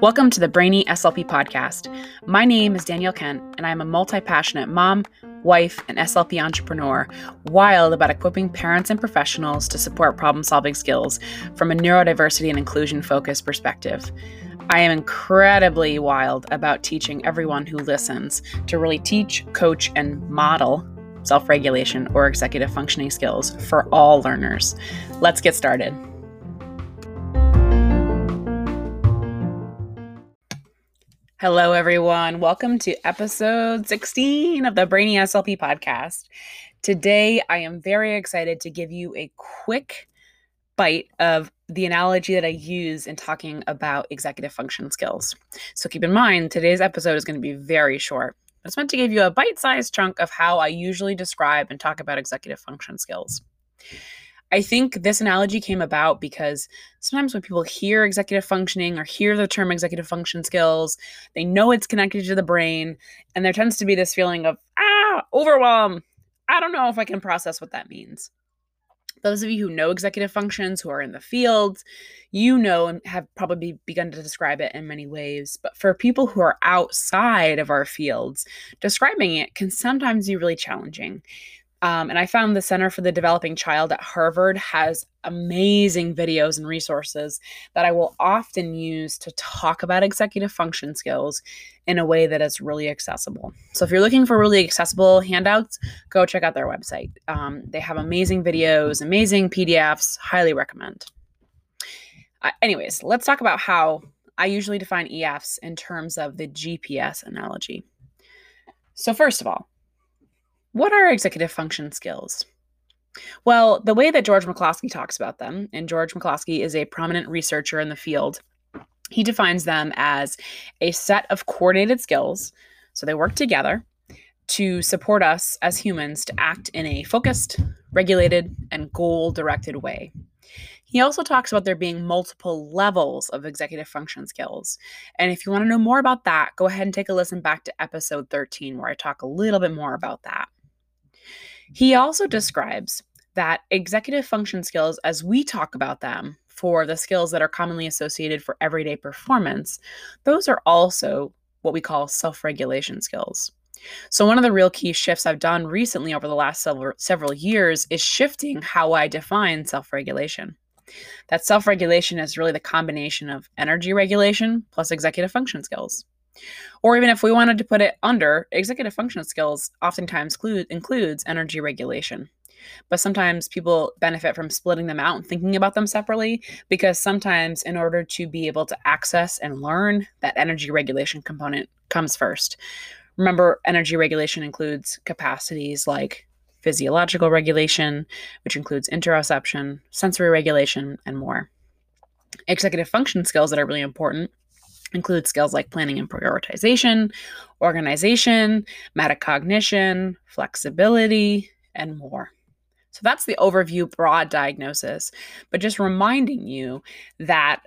Welcome to the Brainy SLP podcast. My name is Danielle Kent, and I am a multi passionate mom, wife, and SLP entrepreneur, wild about equipping parents and professionals to support problem solving skills from a neurodiversity and inclusion focused perspective. I am incredibly wild about teaching everyone who listens to really teach, coach, and model self regulation or executive functioning skills for all learners. Let's get started. Hello, everyone. Welcome to episode 16 of the Brainy SLP podcast. Today, I am very excited to give you a quick bite of the analogy that I use in talking about executive function skills. So keep in mind, today's episode is going to be very short. It's meant to give you a bite sized chunk of how I usually describe and talk about executive function skills. I think this analogy came about because sometimes when people hear executive functioning or hear the term executive function skills, they know it's connected to the brain, and there tends to be this feeling of, ah, overwhelm. I don't know if I can process what that means. Those of you who know executive functions, who are in the field, you know and have probably begun to describe it in many ways. But for people who are outside of our fields, describing it can sometimes be really challenging. Um, and I found the Center for the Developing Child at Harvard has amazing videos and resources that I will often use to talk about executive function skills in a way that is really accessible. So if you're looking for really accessible handouts, go check out their website. Um, they have amazing videos, amazing PDFs, highly recommend. Uh, anyways, let's talk about how I usually define EFs in terms of the GPS analogy. So, first of all, what are executive function skills? Well, the way that George McCloskey talks about them, and George McCloskey is a prominent researcher in the field, he defines them as a set of coordinated skills. So they work together to support us as humans to act in a focused, regulated, and goal directed way. He also talks about there being multiple levels of executive function skills. And if you want to know more about that, go ahead and take a listen back to episode 13, where I talk a little bit more about that. He also describes that executive function skills, as we talk about them for the skills that are commonly associated for everyday performance, those are also what we call self regulation skills. So, one of the real key shifts I've done recently over the last several, several years is shifting how I define self regulation. That self regulation is really the combination of energy regulation plus executive function skills. Or even if we wanted to put it under, executive function skills oftentimes include, includes energy regulation. But sometimes people benefit from splitting them out and thinking about them separately because sometimes, in order to be able to access and learn, that energy regulation component comes first. Remember, energy regulation includes capacities like physiological regulation, which includes interoception, sensory regulation, and more. Executive function skills that are really important include skills like planning and prioritization, organization, metacognition, flexibility, and more. So that's the overview broad diagnosis, but just reminding you that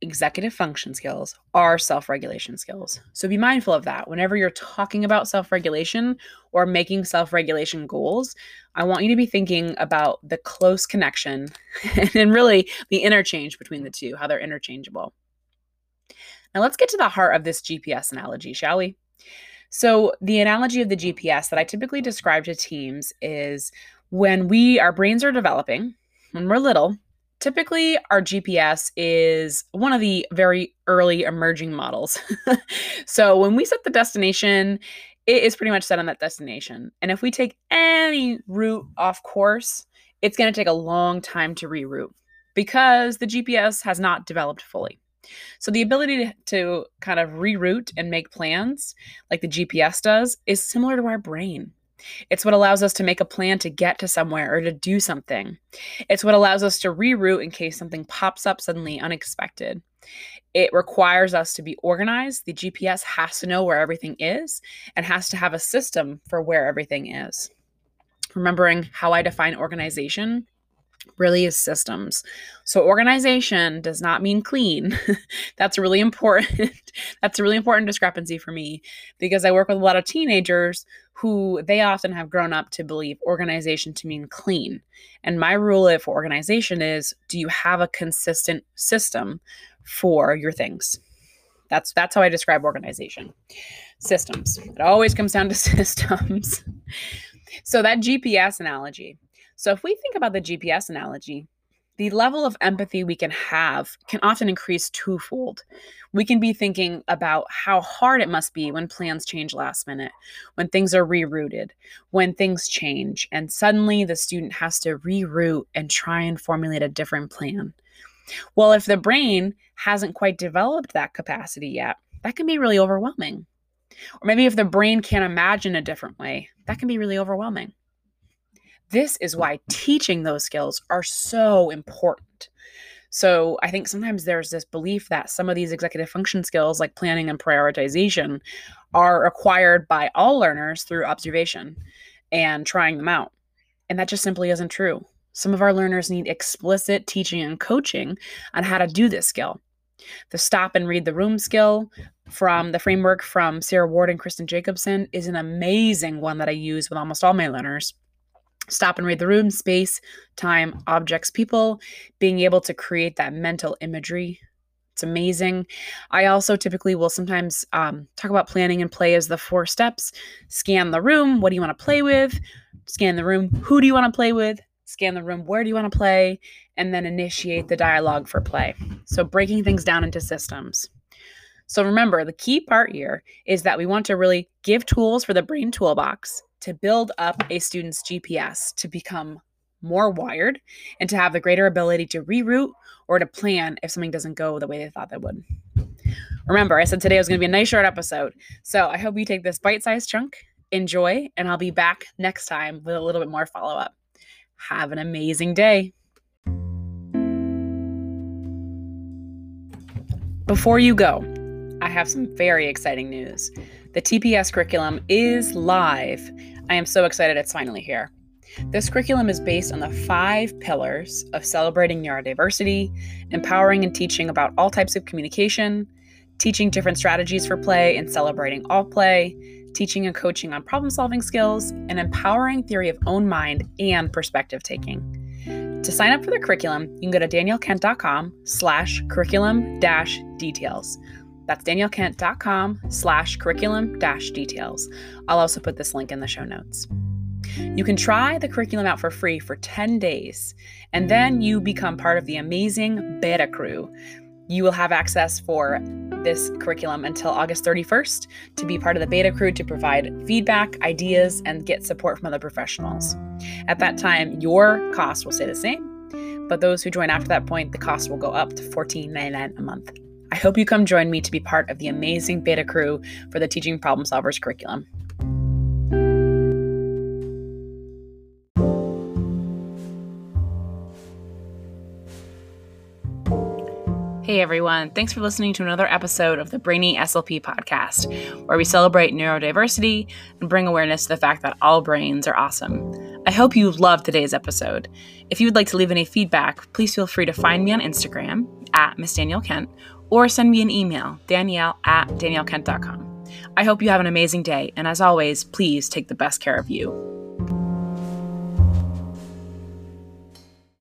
executive function skills are self regulation skills. So be mindful of that. Whenever you're talking about self regulation or making self regulation goals, I want you to be thinking about the close connection and really the interchange between the two, how they're interchangeable. Now let's get to the heart of this GPS analogy, shall we? So, the analogy of the GPS that I typically describe to teams is when we our brains are developing, when we're little, typically our GPS is one of the very early emerging models. so, when we set the destination, it is pretty much set on that destination. And if we take any route off course, it's going to take a long time to reroute because the GPS has not developed fully. So the ability to, to kind of reroute and make plans like the GPS does is similar to our brain. It's what allows us to make a plan to get to somewhere or to do something. It's what allows us to reroute in case something pops up suddenly unexpected. It requires us to be organized. The GPS has to know where everything is and has to have a system for where everything is. Remembering how I define organization, really is systems. So organization does not mean clean. That's really important. That's a really important discrepancy for me because I work with a lot of teenagers who they often have grown up to believe organization to mean clean. And my rule for organization is do you have a consistent system for your things? That's that's how I describe organization. Systems. It always comes down to systems. so that GPS analogy so, if we think about the GPS analogy, the level of empathy we can have can often increase twofold. We can be thinking about how hard it must be when plans change last minute, when things are rerouted, when things change, and suddenly the student has to reroute and try and formulate a different plan. Well, if the brain hasn't quite developed that capacity yet, that can be really overwhelming. Or maybe if the brain can't imagine a different way, that can be really overwhelming. This is why teaching those skills are so important. So I think sometimes there's this belief that some of these executive function skills, like planning and prioritization, are acquired by all learners through observation and trying them out. And that just simply isn't true. Some of our learners need explicit teaching and coaching on how to do this skill. The stop and read the room skill from the framework from Sarah Ward and Kristen Jacobsen is an amazing one that I use with almost all my learners stop and read the room, space, time, objects, people, being able to create that mental imagery. It's amazing. I also typically will sometimes um, talk about planning and play as the four steps scan the room. What do you want to play with? Scan the room. Who do you want to play with? Scan the room. Where do you want to play? And then initiate the dialogue for play. So breaking things down into systems. So remember, the key part here is that we want to really give tools for the brain toolbox to build up a student's GPS to become more wired and to have the greater ability to reroute or to plan if something doesn't go the way they thought they would. Remember, I said today was going to be a nice short episode. So I hope you take this bite sized chunk, enjoy, and I'll be back next time with a little bit more follow up. Have an amazing day. Before you go, I have some very exciting news. The TPS curriculum is live. I am so excited it's finally here. This curriculum is based on the five pillars of celebrating neurodiversity, empowering and teaching about all types of communication, teaching different strategies for play and celebrating all play, teaching and coaching on problem solving skills, and empowering theory of own mind and perspective taking. To sign up for the curriculum, you can go to daniellekent.com slash curriculum dash details. That's daniellekent.com slash curriculum dash details. I'll also put this link in the show notes. You can try the curriculum out for free for 10 days, and then you become part of the amazing beta crew. You will have access for this curriculum until August 31st to be part of the beta crew to provide feedback, ideas, and get support from other professionals. At that time, your cost will stay the same, but those who join after that point, the cost will go up to $14.99 a month. I hope you come join me to be part of the amazing beta crew for the Teaching Problem Solvers curriculum. Hey everyone, thanks for listening to another episode of the Brainy SLP podcast, where we celebrate neurodiversity and bring awareness to the fact that all brains are awesome. I hope you loved today's episode. If you would like to leave any feedback, please feel free to find me on Instagram at Miss Danielle Kent or send me an email, danielle at daniellekent.com. I hope you have an amazing day, and as always, please take the best care of you.